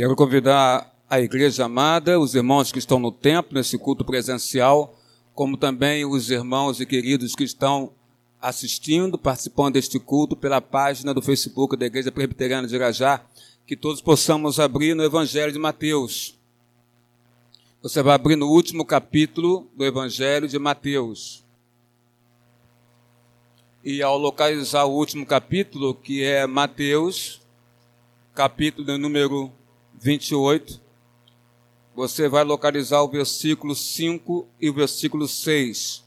Quero convidar a igreja amada, os irmãos que estão no templo, nesse culto presencial, como também os irmãos e queridos que estão assistindo, participando deste culto pela página do Facebook da Igreja Presbiteriana de Irajá, que todos possamos abrir no Evangelho de Mateus. Você vai abrir no último capítulo do Evangelho de Mateus. E ao localizar o último capítulo, que é Mateus, capítulo número 28, você vai localizar o versículo 5 e o versículo 6,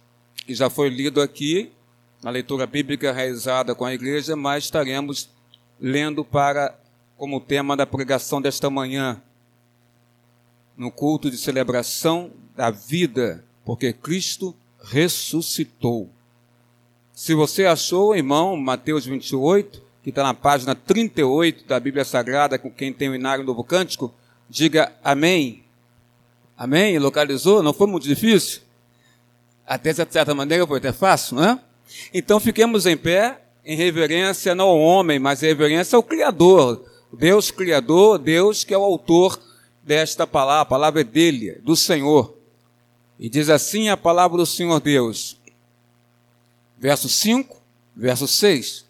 que já foi lido aqui na leitura bíblica realizada com a igreja, mas estaremos lendo para como tema da pregação desta manhã, no culto de celebração da vida, porque Cristo ressuscitou. Se você achou, irmão, Mateus 28, que está na página 38 da Bíblia Sagrada, com quem tem o Inário Novo Cântico, diga amém. Amém? Localizou? Não foi muito difícil? Até de certa maneira foi até fácil, não é? Então fiquemos em pé, em reverência não ao homem, mas em reverência ao Criador. Deus Criador, Deus que é o autor desta palavra, a palavra é dele, do Senhor. E diz assim a palavra do Senhor Deus. Verso 5, verso 6.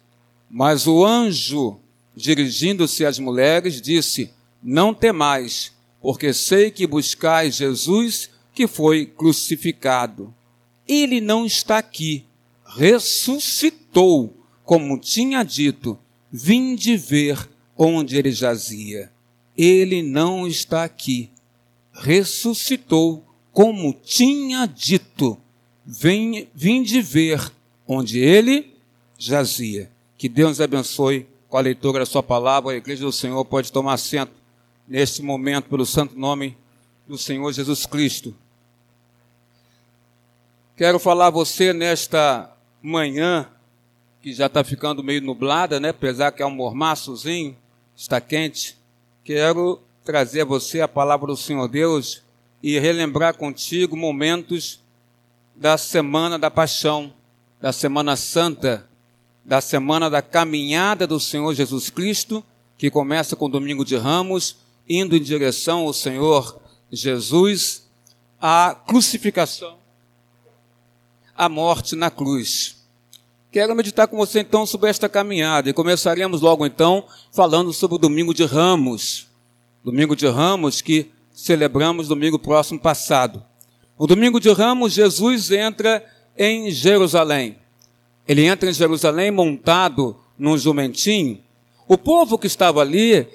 Mas o anjo, dirigindo-se às mulheres, disse: Não temais, porque sei que buscais Jesus que foi crucificado. Ele não está aqui, ressuscitou, como tinha dito. Vinde ver onde ele jazia. Ele não está aqui, ressuscitou, como tinha dito. Vem, vinde ver onde ele jazia. Que Deus abençoe com a leitura da Sua palavra. A igreja do Senhor pode tomar assento neste momento, pelo santo nome do Senhor Jesus Cristo. Quero falar a você nesta manhã, que já está ficando meio nublada, né? apesar que é um mormaçozinho, está quente. Quero trazer a você a palavra do Senhor Deus e relembrar contigo momentos da semana da paixão, da semana santa da semana da caminhada do Senhor Jesus Cristo, que começa com o domingo de Ramos, indo em direção ao Senhor Jesus, a crucificação, a morte na cruz. Quero meditar com você então sobre esta caminhada e começaremos logo então falando sobre o domingo de Ramos. Domingo de Ramos que celebramos domingo próximo passado. O domingo de Ramos, Jesus entra em Jerusalém. Ele entra em Jerusalém montado num jumentinho. O povo que estava ali,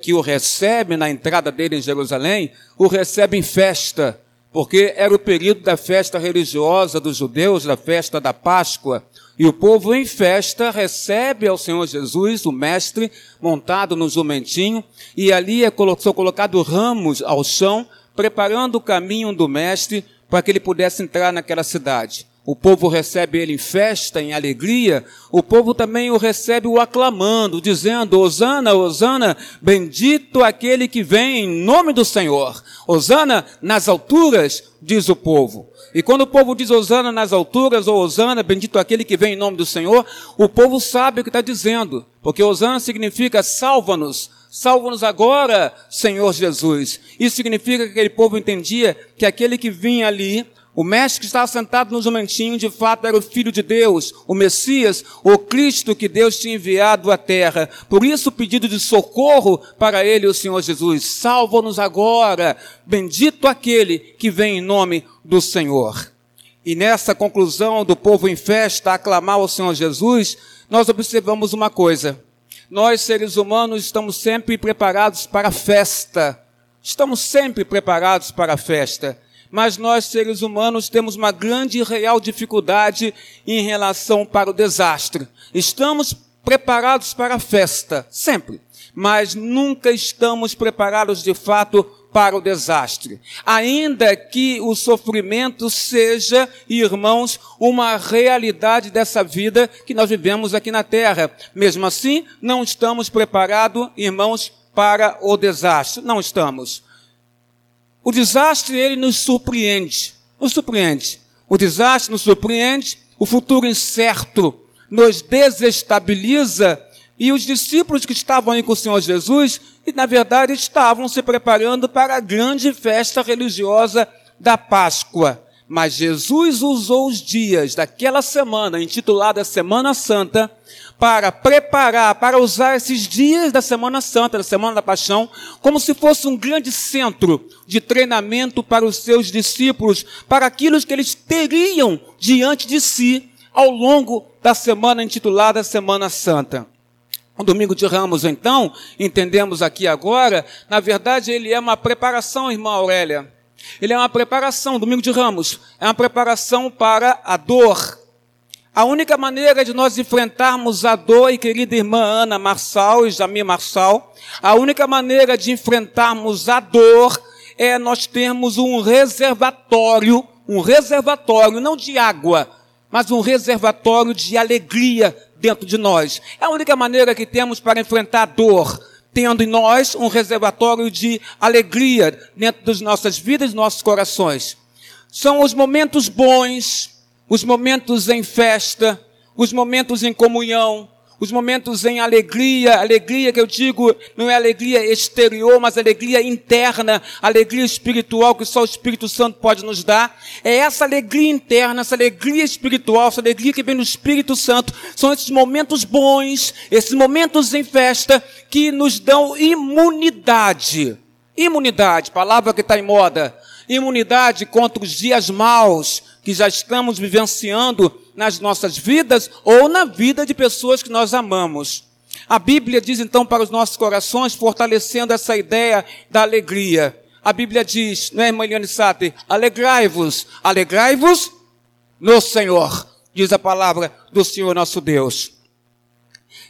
que o recebe na entrada dele em Jerusalém, o recebe em festa, porque era o período da festa religiosa dos judeus, da festa da Páscoa. E o povo em festa recebe ao Senhor Jesus, o mestre, montado no jumentinho, e ali é, são colocados ramos ao chão, preparando o caminho do mestre para que ele pudesse entrar naquela cidade o povo recebe ele em festa, em alegria, o povo também o recebe o aclamando, dizendo: Hosana, Hosana, bendito aquele que vem em nome do Senhor. Hosana nas alturas, diz o povo. E quando o povo diz Hosana nas alturas, ou Hosana, bendito aquele que vem em nome do Senhor, o povo sabe o que está dizendo, porque Hosana significa salva-nos, Salva-nos agora, Senhor Jesus. Isso significa que aquele povo entendia que aquele que vinha ali o mestre que estava sentado no jumentinho, de fato, era o Filho de Deus, o Messias, o Cristo que Deus tinha enviado à terra. Por isso, o pedido de socorro para ele, o Senhor Jesus. Salva-nos agora, bendito aquele que vem em nome do Senhor. E nessa conclusão do povo em festa, aclamar o Senhor Jesus, nós observamos uma coisa. Nós, seres humanos, estamos sempre preparados para a festa. Estamos sempre preparados para a festa mas nós, seres humanos, temos uma grande e real dificuldade em relação para o desastre. Estamos preparados para a festa, sempre, mas nunca estamos preparados de fato para o desastre. Ainda que o sofrimento seja, irmãos, uma realidade dessa vida que nós vivemos aqui na terra. Mesmo assim, não estamos preparados, irmãos, para o desastre. Não estamos. O desastre, ele nos surpreende. Nos surpreende. O desastre nos surpreende, o futuro incerto nos desestabiliza, E os discípulos que estavam aí com o Senhor Jesus, e na verdade estavam se preparando para a grande festa religiosa da Páscoa. Mas Jesus usou os dias daquela semana, intitulada Semana Santa, para preparar, para usar esses dias da Semana Santa, da Semana da Paixão, como se fosse um grande centro de treinamento para os seus discípulos, para aquilo que eles teriam diante de si ao longo da semana intitulada Semana Santa. O domingo de Ramos, então, entendemos aqui agora, na verdade, ele é uma preparação, irmã Aurélia, ele é uma preparação, domingo de ramos, é uma preparação para a dor. A única maneira de nós enfrentarmos a dor, e querida irmã Ana Marçal e Jamir Marçal, a única maneira de enfrentarmos a dor é nós termos um reservatório, um reservatório, não de água, mas um reservatório de alegria dentro de nós. É a única maneira que temos para enfrentar a dor tendo em nós um reservatório de alegria dentro das nossas vidas e nossos corações. São os momentos bons, os momentos em festa, os momentos em comunhão, os momentos em alegria, alegria que eu digo não é alegria exterior, mas alegria interna, alegria espiritual que só o Espírito Santo pode nos dar. É essa alegria interna, essa alegria espiritual, essa alegria que vem do Espírito Santo, são esses momentos bons, esses momentos em festa que nos dão imunidade. Imunidade, palavra que está em moda. Imunidade contra os dias maus que já estamos vivenciando nas nossas vidas ou na vida de pessoas que nós amamos. A Bíblia diz então para os nossos corações, fortalecendo essa ideia da alegria. A Bíblia diz, não é, irmã Eliane Sater? Alegrai-vos, alegrai-vos no Senhor, diz a palavra do Senhor nosso Deus.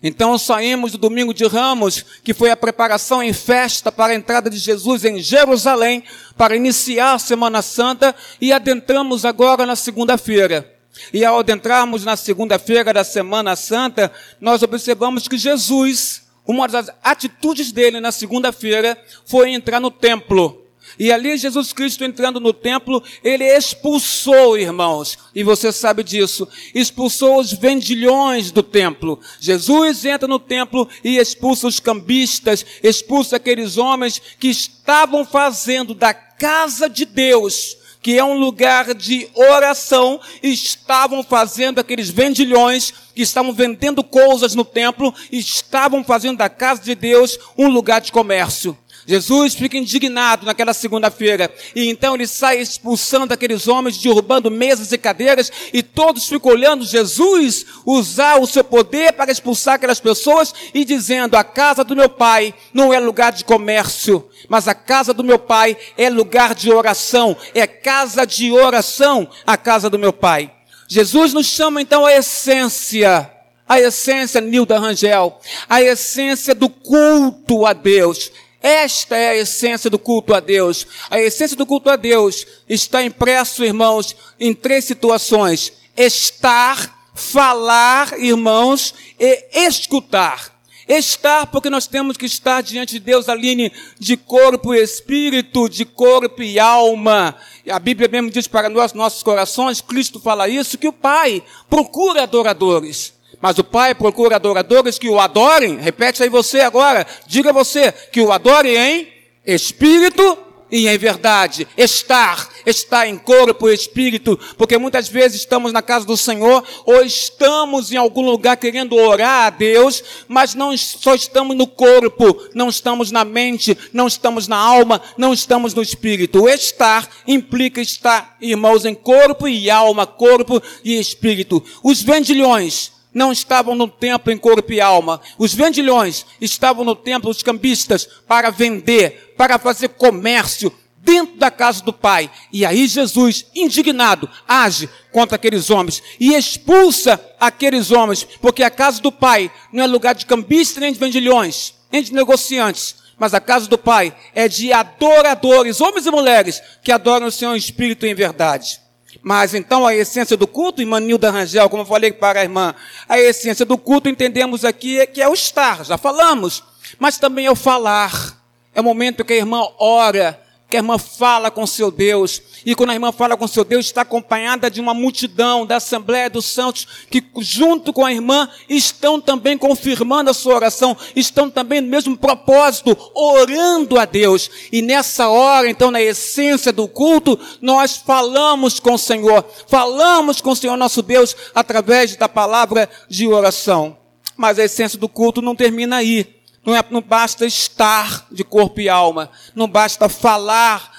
Então saímos do domingo de Ramos, que foi a preparação em festa para a entrada de Jesus em Jerusalém, para iniciar a Semana Santa, e adentramos agora na segunda-feira. E ao adentrarmos na segunda-feira da Semana Santa, nós observamos que Jesus, uma das atitudes dele na segunda-feira foi entrar no templo. E ali Jesus Cristo entrando no templo, ele expulsou, irmãos, e você sabe disso, expulsou os vendilhões do templo. Jesus entra no templo e expulsa os cambistas, expulsa aqueles homens que estavam fazendo da casa de Deus que é um lugar de oração, estavam fazendo aqueles vendilhões que estavam vendendo coisas no templo, estavam fazendo da casa de Deus um lugar de comércio. Jesus fica indignado naquela segunda-feira e então ele sai expulsando aqueles homens, derrubando mesas e cadeiras e todos ficam olhando Jesus usar o seu poder para expulsar aquelas pessoas e dizendo: a casa do meu pai não é lugar de comércio, mas a casa do meu pai é lugar de oração, é casa de oração a casa do meu pai. Jesus nos chama então a essência a essência, Nilda Rangel, a essência do culto a Deus, esta é a essência do culto a Deus. A essência do culto a Deus está impresso, irmãos, em três situações: estar, falar, irmãos, e escutar. Estar, porque nós temos que estar diante de Deus, Aline, de corpo e espírito, de corpo e alma. A Bíblia mesmo diz para nós, nossos corações, Cristo fala isso, que o Pai procura adoradores. Mas o Pai procura adoradores que o adorem. Repete aí você agora. Diga você que o adore em espírito e em verdade. Estar, estar em corpo e espírito, porque muitas vezes estamos na casa do Senhor ou estamos em algum lugar querendo orar a Deus, mas não só estamos no corpo, não estamos na mente, não estamos na alma, não estamos no espírito. Estar implica estar, irmãos, em corpo e alma, corpo e espírito. Os vendilhões não estavam no templo em corpo e alma. Os vendilhões estavam no templo, os cambistas, para vender, para fazer comércio dentro da casa do Pai. E aí Jesus, indignado, age contra aqueles homens e expulsa aqueles homens, porque a casa do Pai não é lugar de cambistas nem de vendilhões, nem de negociantes. Mas a casa do Pai é de adoradores, homens e mulheres, que adoram o Senhor em espírito e em verdade. Mas então a essência do culto, irmã Nilda Rangel, como eu falei para a irmã, a essência do culto entendemos aqui que é o estar, já falamos, mas também é o falar. É o momento que a irmã ora, que a irmã fala com seu Deus. E quando a irmã fala com seu Deus, está acompanhada de uma multidão da Assembleia dos Santos, que junto com a irmã estão também confirmando a sua oração, estão também no mesmo propósito, orando a Deus. E nessa hora, então, na essência do culto, nós falamos com o Senhor, falamos com o Senhor nosso Deus através da palavra de oração. Mas a essência do culto não termina aí. Não, é, não basta estar de corpo e alma, não basta falar,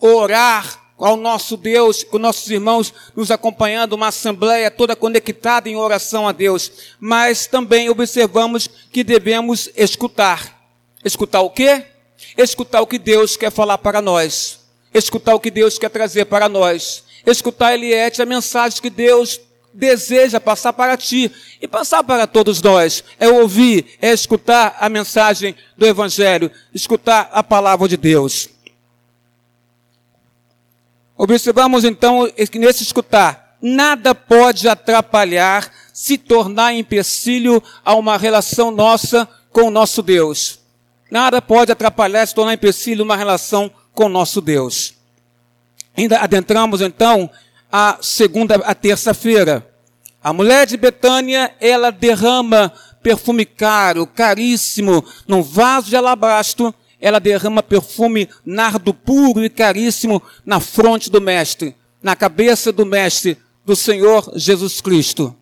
orar ao nosso Deus, com nossos irmãos nos acompanhando, uma assembleia toda conectada em oração a Deus, mas também observamos que devemos escutar. Escutar o quê? Escutar o que Deus quer falar para nós. Escutar o que Deus quer trazer para nós. Escutar, Eliette, a mensagem que Deus deseja passar para ti e passar para todos nós. É ouvir, é escutar a mensagem do Evangelho, escutar a palavra de Deus. Observamos então que nesse escutar, nada pode atrapalhar, se tornar empecilho a uma relação nossa com o nosso Deus. Nada pode atrapalhar, se tornar empecilho uma relação com o nosso Deus. Ainda adentramos então a segunda, a terça-feira. A mulher de Betânia, ela derrama perfume caro, caríssimo, num vaso de alabastro, ela derrama perfume nardo puro e caríssimo na fronte do mestre, na cabeça do mestre, do Senhor Jesus Cristo.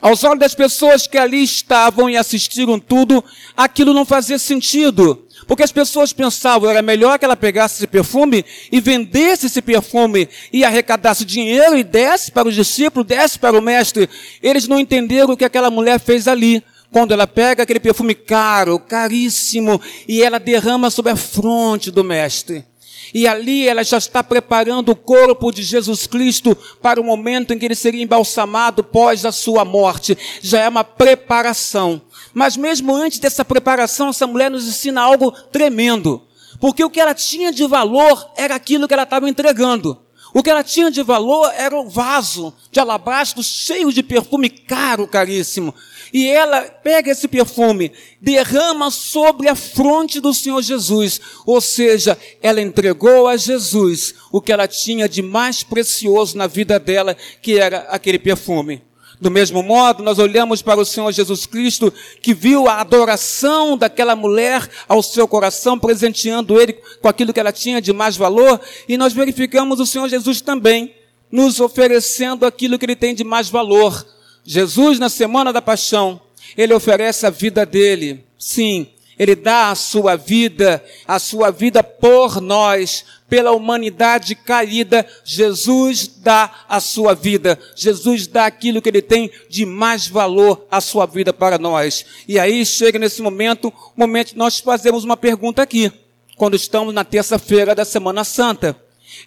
Aos olhos das pessoas que ali estavam e assistiram tudo, aquilo não fazia sentido. Porque as pessoas pensavam, era melhor que ela pegasse esse perfume e vendesse esse perfume e arrecadasse dinheiro e desse para os discípulos, desse para o mestre. Eles não entenderam o que aquela mulher fez ali. Quando ela pega aquele perfume caro, caríssimo, e ela derrama sobre a fronte do mestre. E ali ela já está preparando o corpo de Jesus Cristo para o momento em que ele seria embalsamado pós a sua morte. Já é uma preparação. Mas mesmo antes dessa preparação, essa mulher nos ensina algo tremendo. Porque o que ela tinha de valor era aquilo que ela estava entregando. O que ela tinha de valor era o vaso de alabastro cheio de perfume caro, caríssimo. E ela pega esse perfume, derrama sobre a fronte do Senhor Jesus. Ou seja, ela entregou a Jesus o que ela tinha de mais precioso na vida dela, que era aquele perfume. Do mesmo modo, nós olhamos para o Senhor Jesus Cristo, que viu a adoração daquela mulher ao seu coração, presenteando ele com aquilo que ela tinha de mais valor, e nós verificamos o Senhor Jesus também nos oferecendo aquilo que ele tem de mais valor. Jesus, na semana da paixão, ele oferece a vida dele. Sim, ele dá a sua vida, a sua vida por nós, pela humanidade caída, Jesus dá a sua vida. Jesus dá aquilo que ele tem de mais valor à sua vida para nós. E aí chega nesse momento, o momento nós fazemos uma pergunta aqui, quando estamos na terça-feira da Semana Santa.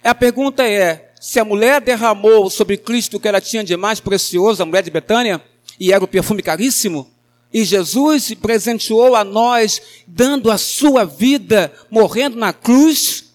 A pergunta é: se a mulher derramou sobre Cristo o que ela tinha de mais precioso, a mulher de Betânia, e era o perfume caríssimo, e Jesus se presenteou a nós, dando a sua vida, morrendo na cruz,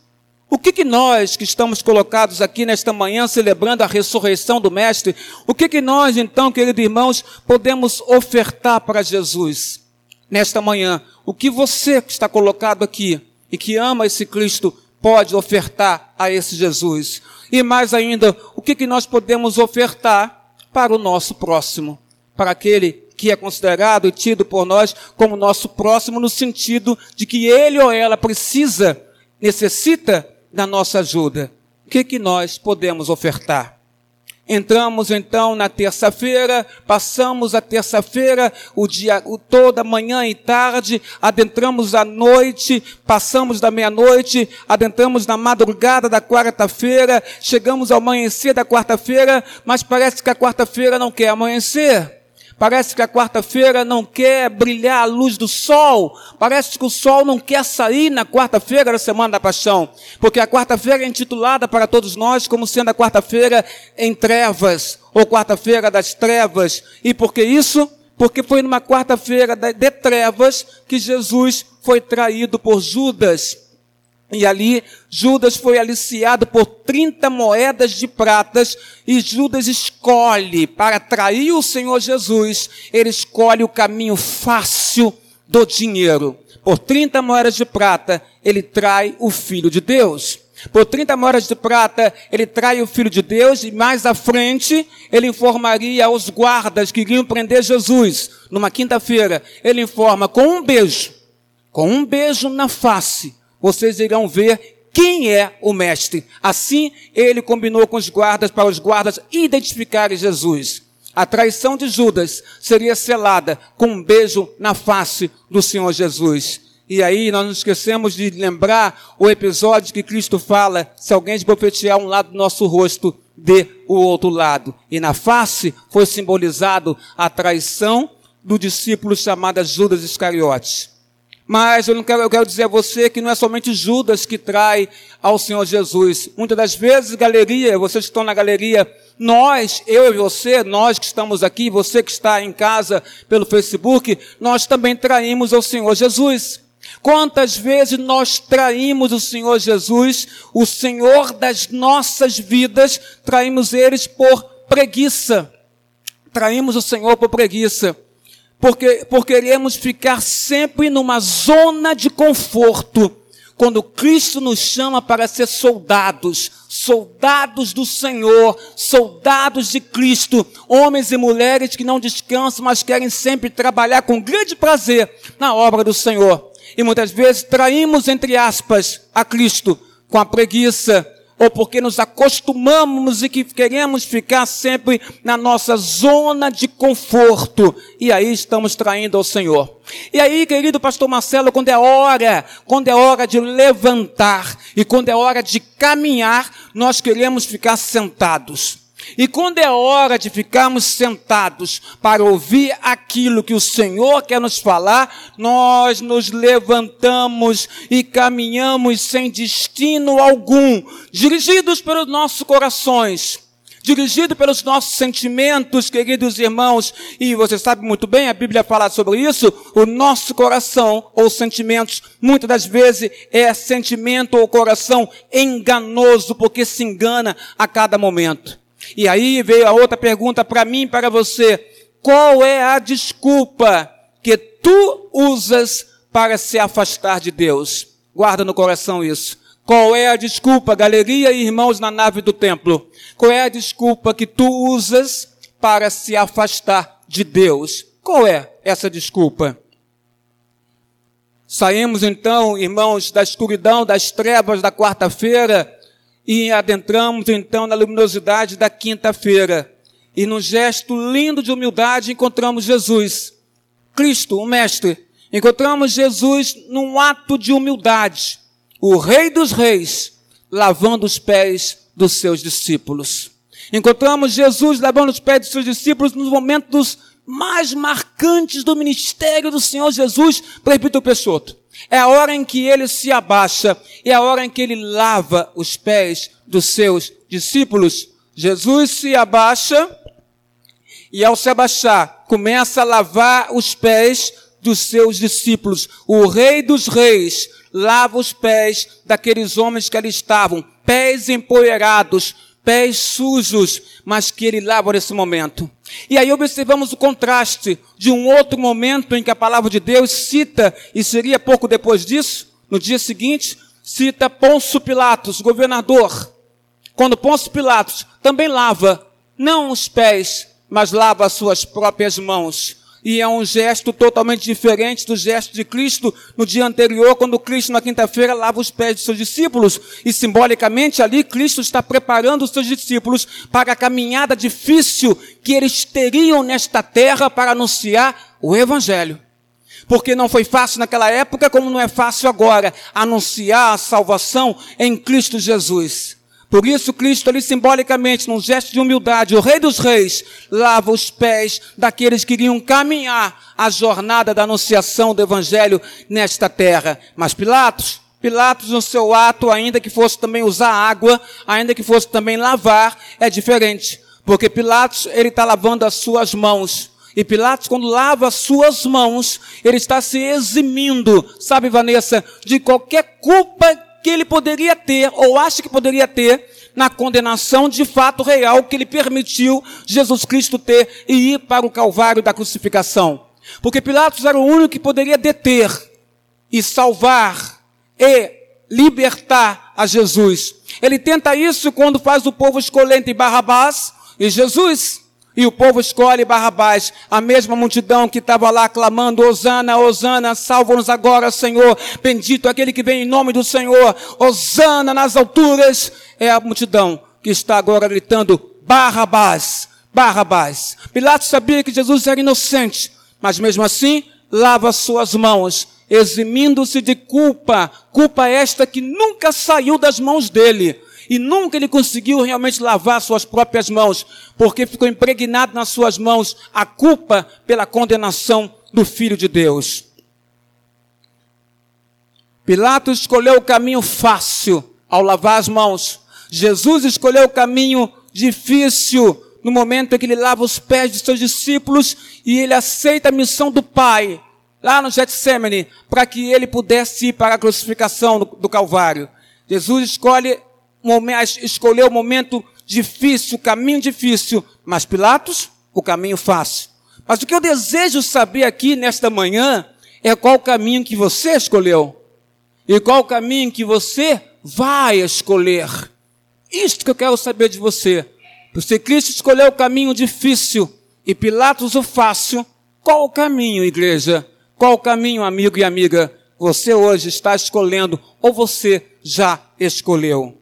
o que, que nós que estamos colocados aqui nesta manhã celebrando a ressurreição do Mestre, o que, que nós então, queridos irmãos, podemos ofertar para Jesus nesta manhã? O que você que está colocado aqui e que ama esse Cristo pode ofertar a esse Jesus? E mais ainda, o que, que nós podemos ofertar para o nosso próximo, para aquele que é considerado e tido por nós como nosso próximo, no sentido de que ele ou ela precisa, necessita da nossa ajuda. O que, que nós podemos ofertar? Entramos então na terça-feira, passamos a terça-feira, o dia, o, toda manhã e tarde, adentramos a noite, passamos da meia-noite, adentramos na madrugada da quarta-feira, chegamos ao amanhecer da quarta-feira, mas parece que a quarta-feira não quer amanhecer. Parece que a quarta-feira não quer brilhar a luz do sol. Parece que o sol não quer sair na quarta-feira da Semana da Paixão. Porque a quarta-feira é intitulada para todos nós como sendo a quarta-feira em trevas, ou quarta-feira das trevas. E por que isso? Porque foi numa quarta-feira de trevas que Jesus foi traído por Judas. E ali Judas foi aliciado por 30 moedas de pratas e Judas escolhe para trair o Senhor Jesus, ele escolhe o caminho fácil do dinheiro. Por 30 moedas de prata, ele trai o Filho de Deus. Por 30 moedas de prata, ele trai o Filho de Deus e mais à frente, ele informaria aos guardas que iriam prender Jesus. Numa quinta-feira, ele informa com um beijo, com um beijo na face, vocês irão ver quem é o mestre. Assim, ele combinou com os guardas para os guardas identificarem Jesus. A traição de Judas seria selada com um beijo na face do Senhor Jesus. E aí nós não esquecemos de lembrar o episódio que Cristo fala, se alguém profetizar um lado do nosso rosto, dê o outro lado. E na face foi simbolizado a traição do discípulo chamado Judas Iscariotes. Mas eu, não quero, eu quero dizer a você que não é somente Judas que trai ao Senhor Jesus. Muitas das vezes, galeria, vocês que estão na galeria, nós, eu e você, nós que estamos aqui, você que está em casa pelo Facebook, nós também traímos ao Senhor Jesus. Quantas vezes nós traímos o Senhor Jesus, o Senhor das nossas vidas, traímos eles por preguiça. Traímos o Senhor por preguiça. Porque, por queremos ficar sempre numa zona de conforto. Quando Cristo nos chama para ser soldados, soldados do Senhor, soldados de Cristo, homens e mulheres que não descansam, mas querem sempre trabalhar com grande prazer na obra do Senhor e muitas vezes traímos, entre aspas, a Cristo com a preguiça, ou porque nos acostumamos e que queremos ficar sempre na nossa zona de conforto, e aí estamos traindo ao Senhor. E aí, querido pastor Marcelo, quando é hora, quando é hora de levantar e quando é hora de caminhar, nós queremos ficar sentados. E quando é hora de ficarmos sentados para ouvir aquilo que o Senhor quer nos falar, nós nos levantamos e caminhamos sem destino algum, dirigidos pelos nossos corações, dirigido pelos nossos sentimentos, queridos irmãos, e você sabe muito bem, a Bíblia fala sobre isso, o nosso coração ou sentimentos, muitas das vezes é sentimento ou coração enganoso, porque se engana a cada momento. E aí veio a outra pergunta para mim para você. Qual é a desculpa que tu usas para se afastar de Deus? Guarda no coração isso. Qual é a desculpa, galeria e irmãos na nave do templo? Qual é a desculpa que tu usas para se afastar de Deus? Qual é essa desculpa? Saímos então, irmãos, da escuridão, das trevas da quarta-feira e adentramos então na luminosidade da quinta-feira. E num gesto lindo de humildade encontramos Jesus, Cristo, o Mestre. Encontramos Jesus num ato de humildade, o Rei dos Reis, lavando os pés dos seus discípulos. Encontramos Jesus lavando os pés dos seus discípulos nos momentos mais marcantes do ministério do Senhor Jesus, Presbítero Peixoto. É a hora em que ele se abaixa, é a hora em que ele lava os pés dos seus discípulos. Jesus se abaixa e ao se abaixar, começa a lavar os pés dos seus discípulos. O rei dos reis lava os pés daqueles homens que ali estavam, pés empoeirados, pés sujos, mas que ele lava nesse momento. E aí observamos o contraste de um outro momento em que a palavra de Deus cita, e seria pouco depois disso, no dia seguinte, cita Pôncio Pilatos, governador. Quando Pôncio Pilatos também lava, não os pés, mas lava as suas próprias mãos. E é um gesto totalmente diferente do gesto de Cristo no dia anterior, quando Cristo, na quinta-feira, lava os pés de seus discípulos. E simbolicamente ali, Cristo está preparando os seus discípulos para a caminhada difícil que eles teriam nesta terra para anunciar o Evangelho. Porque não foi fácil naquela época, como não é fácil agora, anunciar a salvação em Cristo Jesus. Por isso, Cristo ali simbolicamente, num gesto de humildade, o Rei dos Reis, lava os pés daqueles que iriam caminhar a jornada da anunciação do Evangelho nesta terra. Mas Pilatos, Pilatos no seu ato, ainda que fosse também usar água, ainda que fosse também lavar, é diferente. Porque Pilatos, ele está lavando as suas mãos. E Pilatos, quando lava as suas mãos, ele está se eximindo, sabe, Vanessa, de qualquer culpa que ele poderia ter, ou acha que poderia ter, na condenação de fato real que ele permitiu Jesus Cristo ter e ir para o Calvário da crucificação. Porque Pilatos era o único que poderia deter e salvar e libertar a Jesus. Ele tenta isso quando faz o povo escolher entre Barrabás e Jesus. E o povo escolhe Barrabás, a mesma multidão que estava lá clamando, Osana, Osana, salva-nos agora, Senhor, bendito aquele que vem em nome do Senhor, Osana nas alturas, é a multidão que está agora gritando, Barrabás, Barrabás. Pilatos sabia que Jesus era inocente, mas mesmo assim, lava suas mãos, eximindo-se de culpa, culpa esta que nunca saiu das mãos dele. E nunca ele conseguiu realmente lavar suas próprias mãos, porque ficou impregnado nas suas mãos a culpa pela condenação do Filho de Deus. Pilatos escolheu o caminho fácil ao lavar as mãos. Jesus escolheu o caminho difícil no momento em que ele lava os pés de seus discípulos e ele aceita a missão do Pai, lá no Getsemane, para que ele pudesse ir para a crucificação do, do Calvário. Jesus escolhe escolheu o momento difícil, o caminho difícil, mas Pilatos, o caminho fácil. Mas o que eu desejo saber aqui nesta manhã é qual o caminho que você escolheu e qual o caminho que você vai escolher. Isto que eu quero saber de você. Se Cristo escolheu o caminho difícil e Pilatos o fácil, qual o caminho, igreja? Qual o caminho, amigo e amiga? Você hoje está escolhendo ou você já escolheu?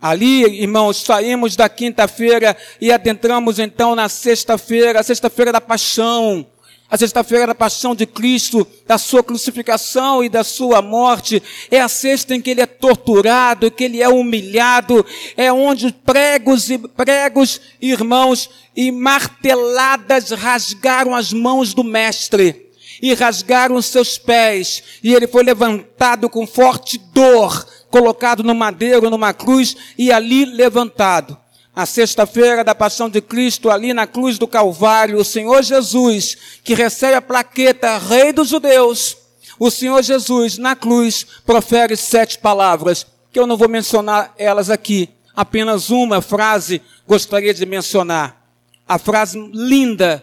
Ali, irmãos, saímos da quinta-feira e adentramos então na sexta-feira, a sexta-feira da paixão. A sexta-feira da paixão de Cristo, da sua crucificação e da sua morte, é a sexta em que ele é torturado, que ele é humilhado, é onde pregos e pregos, irmãos, e marteladas rasgaram as mãos do mestre e rasgaram seus pés, e ele foi levantado com forte dor, colocado no madeiro, numa cruz e ali levantado. A sexta-feira da paixão de Cristo, ali na cruz do Calvário, o Senhor Jesus, que recebe a plaqueta Rei dos Judeus, o Senhor Jesus, na cruz, profere sete palavras, que eu não vou mencionar elas aqui, apenas uma frase gostaria de mencionar. A frase linda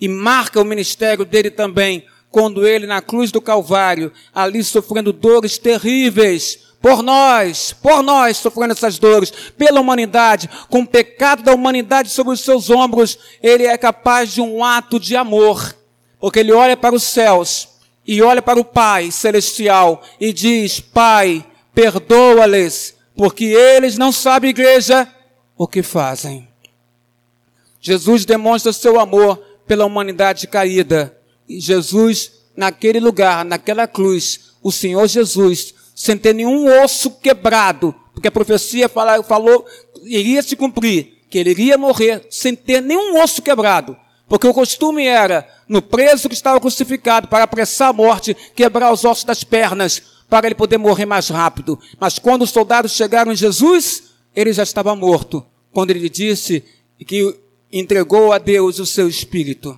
e marca o ministério dele também, quando ele na cruz do Calvário, ali sofrendo dores terríveis, por nós, por nós sofrendo essas dores, pela humanidade, com o pecado da humanidade sobre os seus ombros, ele é capaz de um ato de amor, porque ele olha para os céus e olha para o Pai celestial e diz: Pai, perdoa-lhes, porque eles não sabem, igreja, o que fazem. Jesus demonstra seu amor pela humanidade caída. E Jesus, naquele lugar, naquela cruz, o Senhor Jesus sem ter nenhum osso quebrado, porque a profecia falou, falou iria se cumprir, que ele iria morrer sem ter nenhum osso quebrado. Porque o costume era, no preso que estava crucificado, para apressar a morte, quebrar os ossos das pernas, para ele poder morrer mais rápido. Mas quando os soldados chegaram em Jesus, ele já estava morto. Quando ele disse que entregou a Deus o seu espírito.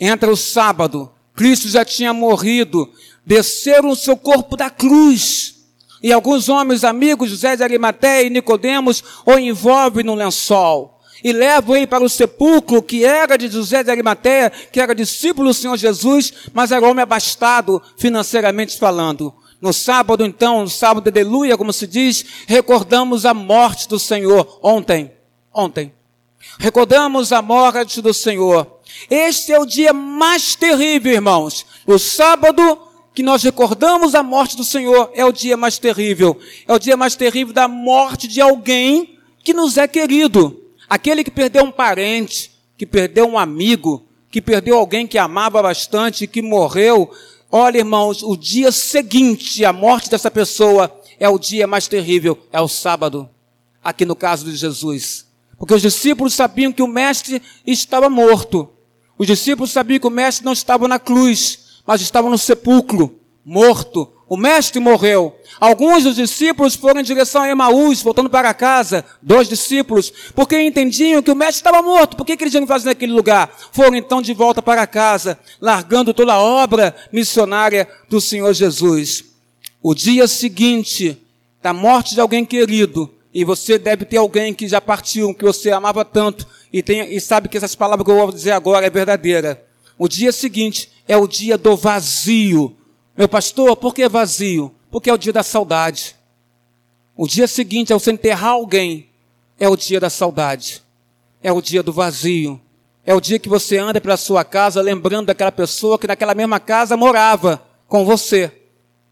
Entra o sábado, Cristo já tinha morrido, desceram o seu corpo da cruz. E alguns homens amigos, José de Arimateia e Nicodemos, o envolvem no lençol. E levam ele para o sepulcro que era de José de Arimateia, que era discípulo do Senhor Jesus, mas era homem abastado financeiramente falando. No sábado, então, no sábado de aleluia, como se diz, recordamos a morte do Senhor ontem. Ontem. Recordamos a morte do Senhor. Este é o dia mais terrível, irmãos. O sábado que nós recordamos a morte do Senhor é o dia mais terrível. É o dia mais terrível da morte de alguém que nos é querido. Aquele que perdeu um parente, que perdeu um amigo, que perdeu alguém que amava bastante, que morreu. Olha, irmãos, o dia seguinte à morte dessa pessoa é o dia mais terrível, é o sábado. Aqui no caso de Jesus. Porque os discípulos sabiam que o mestre estava morto. Os discípulos sabiam que o mestre não estava na cruz mas estava no sepulcro, morto. O mestre morreu. Alguns dos discípulos foram em direção a Emaús, voltando para casa, dois discípulos, porque entendiam que o mestre estava morto. Por que, que eles iam fazer naquele lugar? Foram então de volta para casa, largando toda a obra missionária do Senhor Jesus. O dia seguinte da morte de alguém querido, e você deve ter alguém que já partiu, que você amava tanto, e, tem, e sabe que essas palavras que eu vou dizer agora é verdadeira. O dia seguinte é o dia do vazio, Meu pastor, por que vazio? Porque é o dia da saudade. O dia seguinte, ao você enterrar alguém, é o dia da saudade. É o dia do vazio. É o dia que você anda pela sua casa lembrando daquela pessoa que naquela mesma casa morava com você.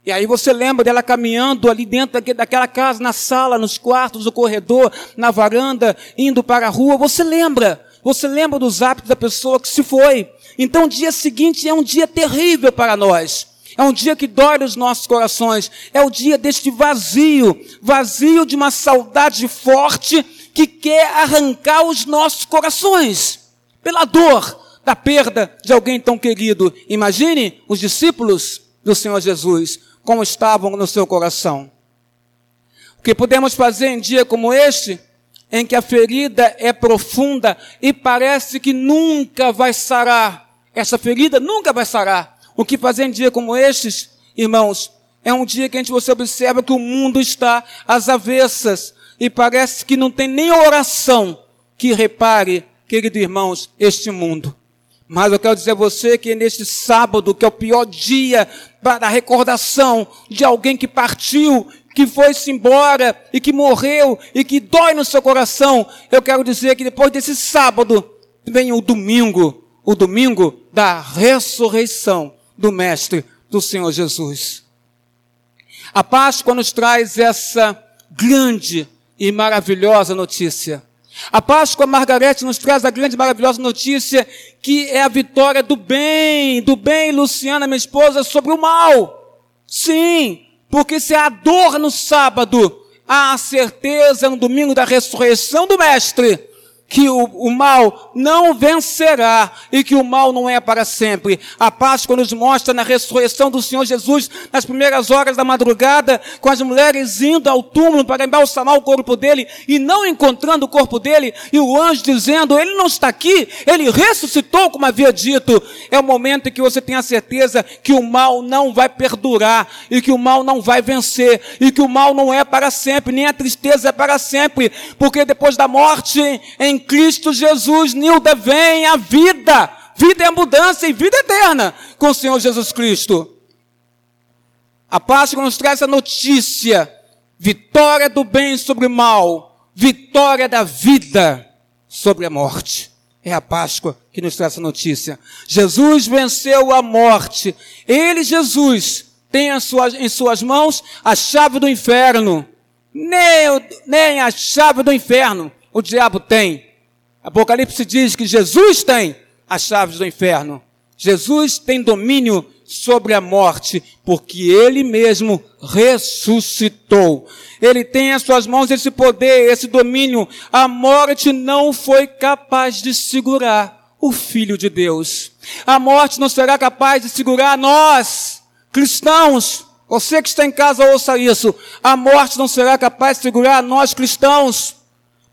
E aí você lembra dela caminhando ali dentro daquela casa, na sala, nos quartos, no corredor, na varanda, indo para a rua. Você lembra. Você lembra dos hábitos da pessoa que se foi. Então o dia seguinte é um dia terrível para nós. É um dia que dói nos nossos corações. É o dia deste vazio, vazio de uma saudade forte que quer arrancar os nossos corações pela dor da perda de alguém tão querido. Imagine os discípulos do Senhor Jesus como estavam no seu coração. O que podemos fazer em dia como este, em que a ferida é profunda e parece que nunca vai sarar. Essa ferida nunca vai sarar. O que fazer em dia como estes, irmãos, é um dia que a gente você observa que o mundo está às avessas e parece que não tem nem oração que repare, queridos irmãos, este mundo. Mas eu quero dizer a você que neste sábado, que é o pior dia para a recordação de alguém que partiu, que foi-se embora e que morreu e que dói no seu coração, eu quero dizer que depois desse sábado vem o domingo, o domingo da ressurreição do Mestre, do Senhor Jesus. A Páscoa nos traz essa grande e maravilhosa notícia. A Páscoa Margarete nos traz a grande e maravilhosa notícia que é a vitória do bem, do bem, Luciana, minha esposa, sobre o mal. Sim, porque se há dor no sábado, há a certeza no domingo da ressurreição do Mestre que o, o, mal não vencerá e que o mal não é para sempre. A Páscoa nos mostra na ressurreição do Senhor Jesus, nas primeiras horas da madrugada, com as mulheres indo ao túmulo para embalsamar o corpo dele e não encontrando o corpo dele, e o anjo dizendo: Ele não está aqui, ele ressuscitou, como havia dito. É o momento em que você tem a certeza que o mal não vai perdurar e que o mal não vai vencer e que o mal não é para sempre, nem a tristeza é para sempre, porque depois da morte em em Cristo Jesus, Nilda, vem a vida. Vida é mudança e vida eterna com o Senhor Jesus Cristo. A Páscoa nos traz a notícia: vitória do bem sobre o mal, vitória da vida sobre a morte. É a Páscoa que nos traz essa notícia. Jesus venceu a morte. Ele, Jesus, tem em suas mãos a chave do inferno. Nem, nem a chave do inferno o diabo tem. Apocalipse diz que Jesus tem as chaves do inferno. Jesus tem domínio sobre a morte, porque ele mesmo ressuscitou. Ele tem em suas mãos esse poder, esse domínio. A morte não foi capaz de segurar o Filho de Deus. A morte não será capaz de segurar nós, cristãos. Você que está em casa, ouça isso. A morte não será capaz de segurar nós, cristãos.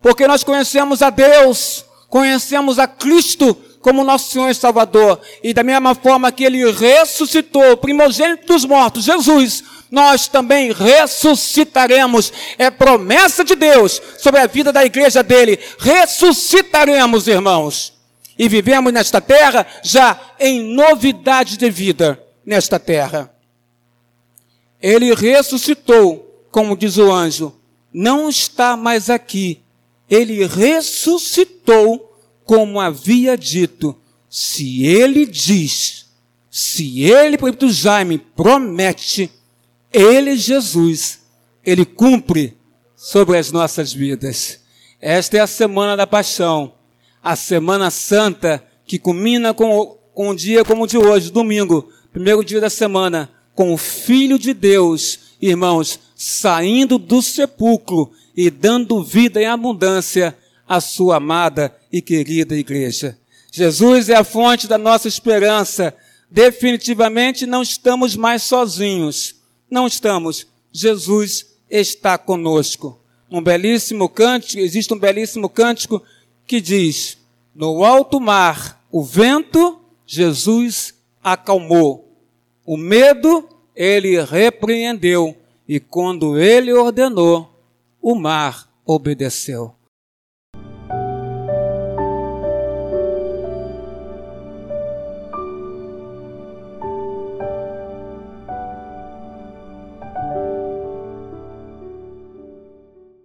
Porque nós conhecemos a Deus, conhecemos a Cristo como nosso Senhor e Salvador. E da mesma forma que Ele ressuscitou, o primogênito dos mortos, Jesus, nós também ressuscitaremos. É promessa de Deus sobre a vida da igreja dele. Ressuscitaremos, irmãos. E vivemos nesta terra já em novidade de vida nesta terra. Ele ressuscitou, como diz o anjo, não está mais aqui, ele ressuscitou como havia dito. Se ele diz, se ele, por exemplo, Jaime, promete, ele, Jesus, ele cumpre sobre as nossas vidas. Esta é a semana da paixão, a semana santa que culmina com, com um dia como o de hoje, domingo, primeiro dia da semana, com o Filho de Deus, irmãos, saindo do sepulcro e dando vida em abundância à sua amada e querida igreja. Jesus é a fonte da nossa esperança. Definitivamente não estamos mais sozinhos. Não estamos. Jesus está conosco. Um belíssimo cântico, existe um belíssimo cântico que diz: No alto mar, o vento, Jesus acalmou. O medo, ele repreendeu. E quando ele ordenou, o mar obedeceu.